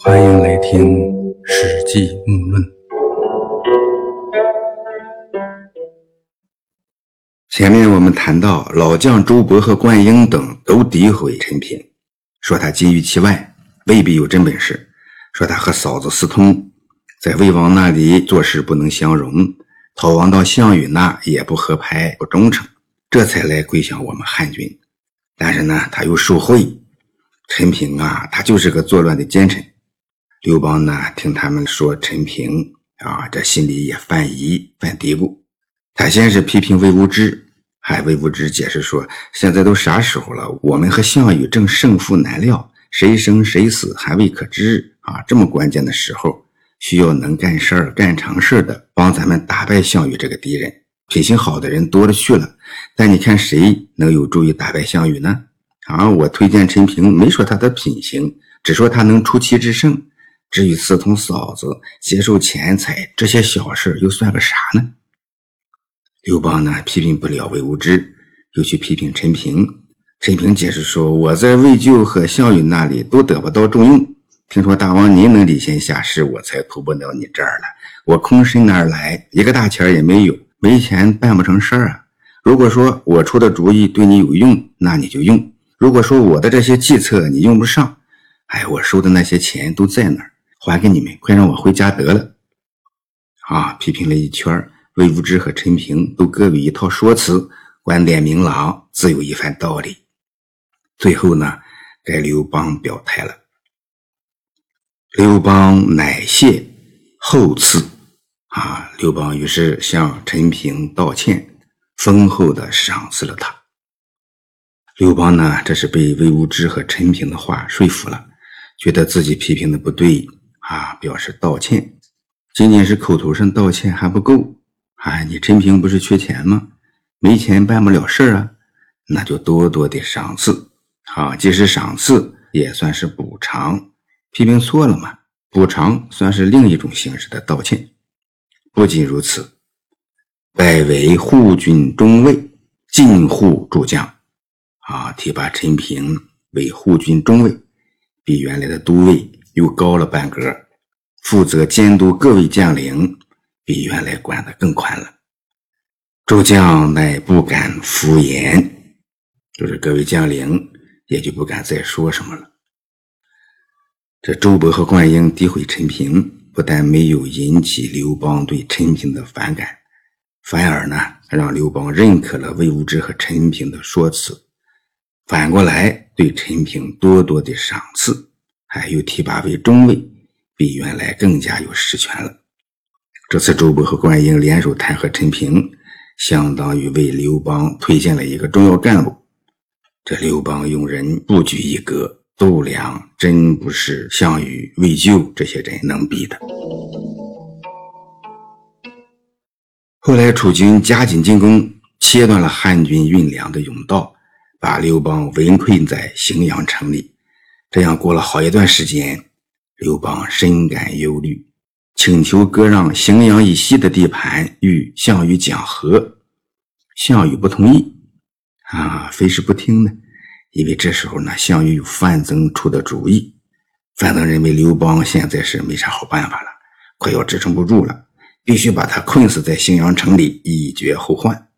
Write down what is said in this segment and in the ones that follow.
欢迎来听《史记木论》。前面我们谈到，老将周勃和灌婴等都诋毁陈平，说他金玉其外，未必有真本事；说他和嫂子私通，在魏王那里做事不能相容，逃亡到项羽那也不合拍、不忠诚，这才来归降我们汉军。但是呢，他又受贿。陈平啊，他就是个作乱的奸臣。刘邦呢，听他们说陈平啊，这心里也犯疑、犯嘀咕。他先是批评魏无知，还魏无知解释说：“现在都啥时候了？我们和项羽正胜负难料，谁生谁死还未可知啊！这么关键的时候，需要能干事儿、干成事儿的帮咱们打败项羽这个敌人。品行好的人多了去了，但你看谁能有助于打败项羽呢？啊，我推荐陈平，没说他的品行，只说他能出奇制胜。”至于私通嫂子、接受钱财这些小事，又算个啥呢？刘邦呢，批评不了魏无知，又去批评陈平。陈平解释说：“我在魏咎和项羽那里都得不到重用，听说大王您能礼贤下士，我才投奔到你这儿了。我空身哪儿来？一个大钱也没有，没钱办不成事儿啊！如果说我出的主意对你有用，那你就用；如果说我的这些计策你用不上，哎，我收的那些钱都在哪儿？”还给你们，快让我回家得了！啊，批评了一圈，魏无知和陈平都各有一套说辞，观点明朗，自有一番道理。最后呢，该刘邦表态了。刘邦乃谢后赐，啊，刘邦于是向陈平道歉，丰厚的赏赐了他。刘邦呢，这是被魏无知和陈平的话说服了，觉得自己批评的不对。啊，表示道歉，仅仅是口头上道歉还不够。哎，你陈平不是缺钱吗？没钱办不了事儿啊，那就多多的赏赐。啊，即使赏赐也算是补偿。批评错了嘛，补偿算是另一种形式的道歉。不仅如此，拜为护军中尉，进护诸将。啊，提拔陈平为护军中尉，比原来的都尉。又高了半格，负责监督各位将领，比原来管得更宽了。诸将乃不敢敷衍，就是各位将领也就不敢再说什么了。这周勃和灌婴诋毁陈平，不但没有引起刘邦对陈平的反感，反而呢让刘邦认可了魏无知和陈平的说辞，反过来对陈平多多的赏赐。还有提拔为中尉，比原来更加有实权了。这次周勃和灌婴联手弹劾陈平，相当于为刘邦推荐了一个重要干部。这刘邦用人不拘一格，度量真不是项羽、魏咎这些人能比的。后来楚军加紧进攻，切断了汉军运粮的甬道，把刘邦围困在荥阳城里。这样过了好一段时间，刘邦深感忧虑，请求割让荥阳以西的地盘与项羽讲和。项羽不同意，啊，非是不听呢。因为这时候呢，项羽有范增出的主意。范增认为刘邦现在是没啥好办法了，快要支撑不住了，必须把他困死在荥阳城里，以绝后患。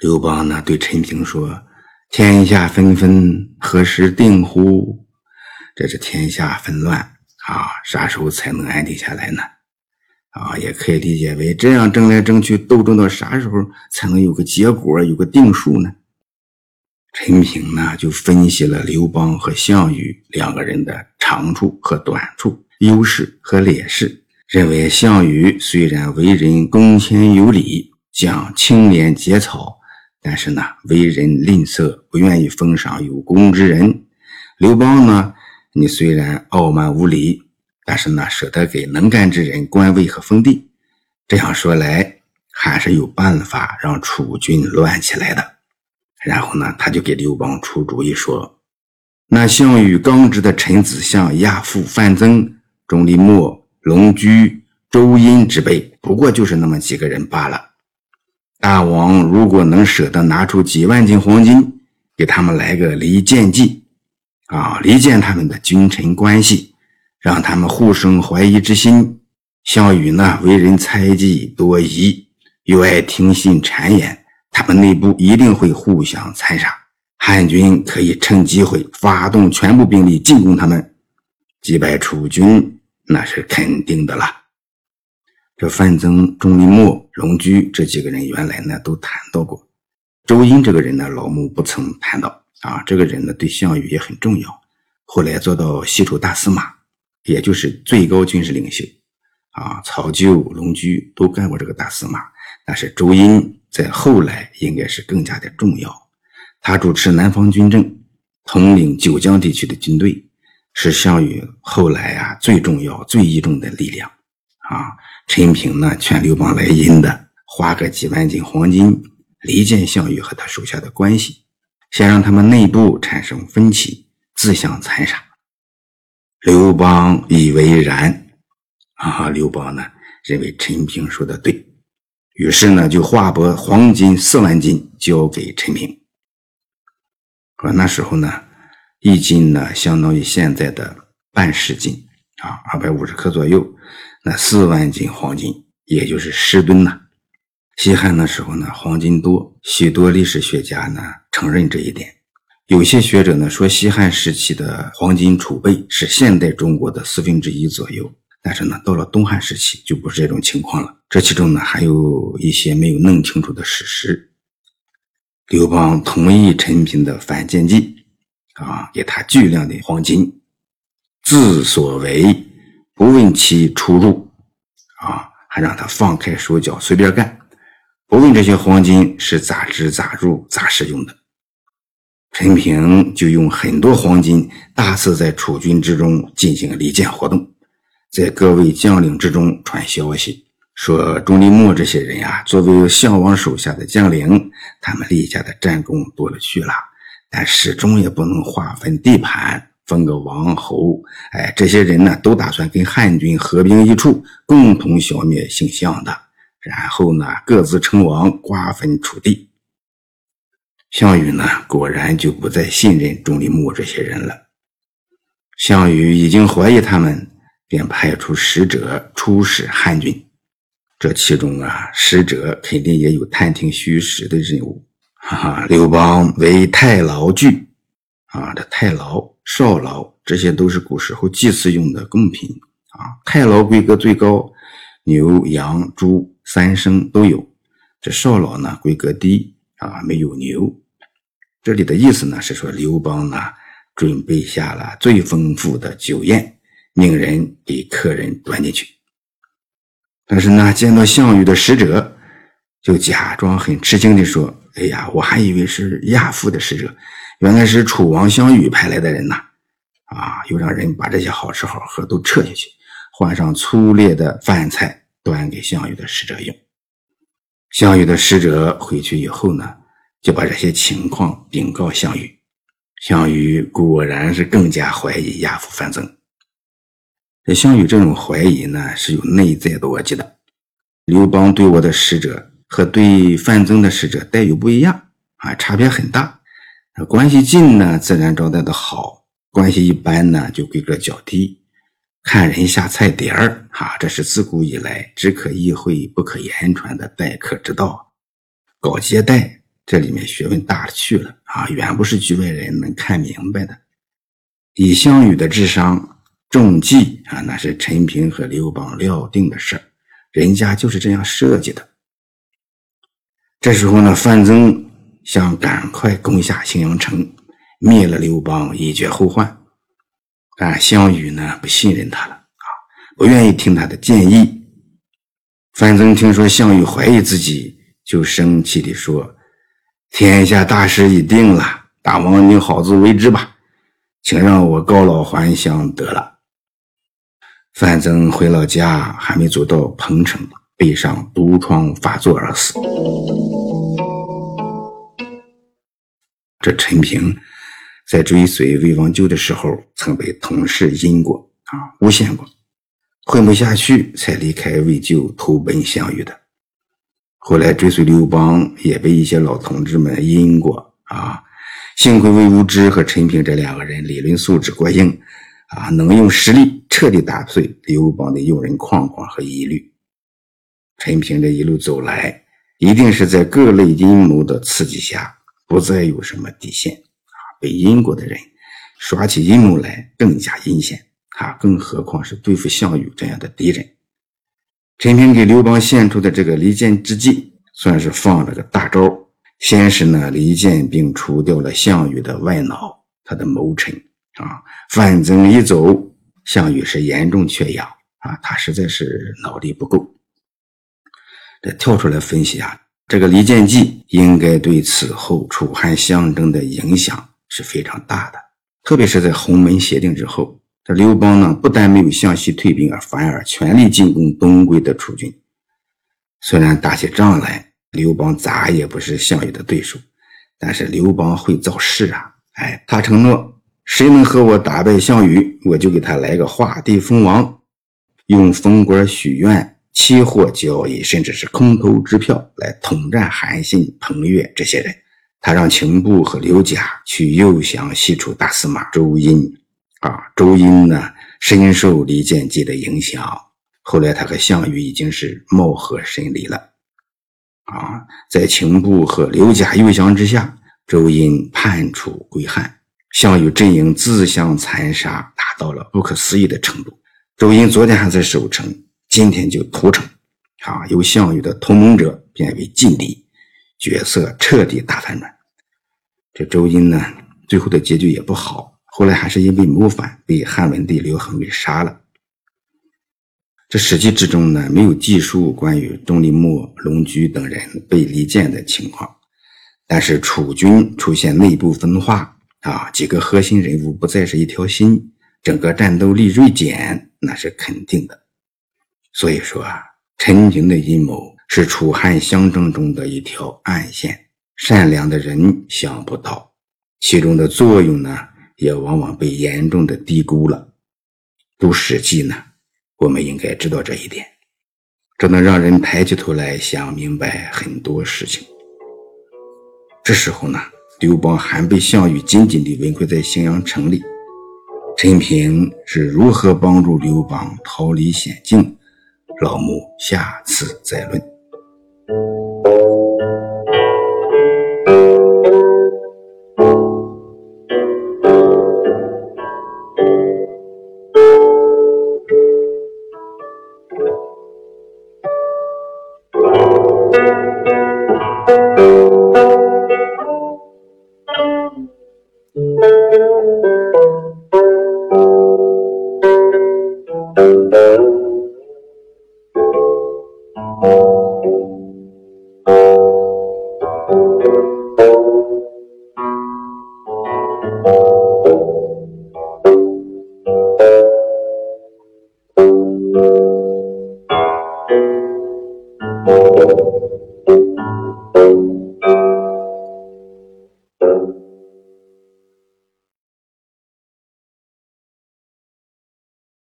刘邦呢，对陈平说。天下纷纷，何时定乎？这是天下纷乱啊，啥时候才能安定下来呢？啊，也可以理解为这样争来争去，斗争到啥时候才能有个结果，有个定数呢？陈平呢，就分析了刘邦和项羽两个人的长处和短处、优势和劣势，认为项羽虽然为人恭谦有礼，讲清廉节操。但是呢，为人吝啬，不愿意封赏有功之人。刘邦呢，你虽然傲慢无礼，但是呢，舍得给能干之人官位和封地。这样说来，还是有办法让楚军乱起来的。然后呢，他就给刘邦出主意说：“那项羽刚直的臣子，像亚父、范增、钟离墨、龙驹、周殷之辈，不过就是那么几个人罢了。”大王如果能舍得拿出几万斤黄金，给他们来个离间计，啊，离间他们的君臣关系，让他们互生怀疑之心。项羽呢，为人猜忌多疑，又爱听信谗言，他们内部一定会互相残杀。汉军可以趁机会发动全部兵力进攻他们，击败楚军，那是肯定的了。这范增、钟离墨、荣居这几个人原来呢都谈到过。周殷这个人呢，老穆不曾谈到啊。这个人呢，对项羽也很重要，后来做到西楚大司马，也就是最高军事领袖。啊，曹咎、龙驹都干过这个大司马，但是周殷在后来应该是更加的重要。他主持南方军政，统领九江地区的军队，是项羽后来啊最重要、最倚重的力量。啊，陈平呢劝刘邦来阴的，花个几万斤黄金，离间项羽和他手下的关系，先让他们内部产生分歧，自相残杀。刘邦以为然。啊，刘邦呢认为陈平说的对，于是呢就划拨黄金四万斤交给陈平。说那时候呢，一斤呢相当于现在的半十斤啊，二百五十克左右。那四万斤黄金，也就是十吨呐。西汉的时候呢，黄金多，许多历史学家呢承认这一点。有些学者呢说，西汉时期的黄金储备是现代中国的四分之一左右。但是呢，到了东汉时期就不是这种情况了。这其中呢，还有一些没有弄清楚的事实。刘邦同意陈平的反间计，啊，给他巨量的黄金，自所为，不问其出入，啊，还让他放开手脚随便干，不问这些黄金是咋支咋入咋使用的。陈平就用很多黄金大肆在楚军之中进行离间活动。在各位将领之中传消息，说钟离墨这些人呀，作为项王手下的将领，他们立下的战功多了去了，但始终也不能划分地盘，封个王侯。哎，这些人呢，都打算跟汉军合兵一处，共同消灭姓项的，然后呢，各自称王，瓜分楚地。项羽呢，果然就不再信任钟离墨这些人了。项羽已经怀疑他们。便派出使者出使汉军，这其中啊，使者肯定也有探听虚实的任务。哈哈，刘邦为太牢具，啊，这太牢、少牢，这些都是古时候祭祀用的贡品啊。太牢规格最高，牛、羊、猪三牲都有。这少牢呢，规格低啊，没有牛。这里的意思呢，是说刘邦呢，准备下了最丰富的酒宴。命人给客人端进去，但是呢，见到项羽的使者，就假装很吃惊地说：“哎呀，我还以为是亚父的使者，原来是楚王项羽派来的人呐！”啊，又让人把这些好吃好喝都撤下去，换上粗劣的饭菜端给项羽的使者用。项羽的使者回去以后呢，就把这些情况禀告项羽。项羽果然是更加怀疑亚父范增。这项羽这种怀疑呢，是有内在逻辑的。刘邦对我的使者和对范增的使者待遇不一样啊，差别很大。关系近呢，自然招待的好；关系一般呢，就规格较低。看人下菜碟儿，哈，这是自古以来只可意会不可言传的待客之道。搞接待，这里面学问大了去了啊，远不是局外人能看明白的。以项羽的智商。中计啊，那是陈平和刘邦料定的事儿，人家就是这样设计的。这时候呢，范增想赶快攻下荥阳城，灭了刘邦，以绝后患。但项羽呢，不信任他了啊，不愿意听他的建议。范增听说项羽怀疑自己，就生气地说：“天下大势已定了，大王你好自为之吧，请让我告老还乡得了。”范增回老家，还没走到彭城，背上毒疮发作而死。这陈平在追随魏王咎的时候，曾被同事阴过啊，诬陷过，混不下去才离开魏咎，投奔项羽的。后来追随刘邦，也被一些老同志们阴过啊。幸亏魏无知和陈平这两个人理论素质过硬。啊，能用实力彻底打碎刘邦的用人框框和疑虑。陈平这一路走来，一定是在各类阴谋的刺激下，不再有什么底线啊！被阴过的人耍起阴谋来更加阴险啊！更何况是对付项羽这样的敌人。陈平给刘邦献出的这个离间之计，算是放了个大招。先是呢离间并除掉了项羽的外脑，他的谋臣啊。范增一走，项羽是严重缺氧啊，他实在是脑力不够。这跳出来分析啊，这个离间计应该对此后楚汉相争的影响是非常大的。特别是在鸿门协定之后，这刘邦呢不但没有向西退兵，而反而全力进攻东归的楚军。虽然打起仗来，刘邦咋也不是项羽的对手，但是刘邦会造势啊！哎，他承诺，谁能和我打败项羽，我就给他来个画地封王，用封官许愿。期货交易，甚至是空头支票来统战韩信、彭越这些人。他让秦布和刘贾去诱降西楚大司马周殷。啊，周殷呢深受离间计的影响，后来他和项羽已经是貌合神离了。啊，在秦布和刘贾诱降之下，周殷叛楚归汉，项羽阵营自相残杀，达到了不可思议的程度。周殷昨天还在守城。今天就屠城，啊，由项羽的同盟者变为劲敌，角色彻底大反转。这周殷呢，最后的结局也不好，后来还是因为谋反被汉文帝刘恒给杀了。这史记之中呢，没有记述关于钟离昧、龙驹等人被离间的情况，但是楚军出现内部分化，啊，几个核心人物不再是一条心，整个战斗力锐减，那是肯定的。所以说啊，陈平的阴谋是楚汉相争中的一条暗线，善良的人想不到，其中的作用呢，也往往被严重的低估了。读《史记》呢，我们应该知道这一点，这能让人抬起头来想明白很多事情。这时候呢，刘邦还被项羽紧紧地围困在荥阳城里，陈平是如何帮助刘邦逃离险境？老木下次再论。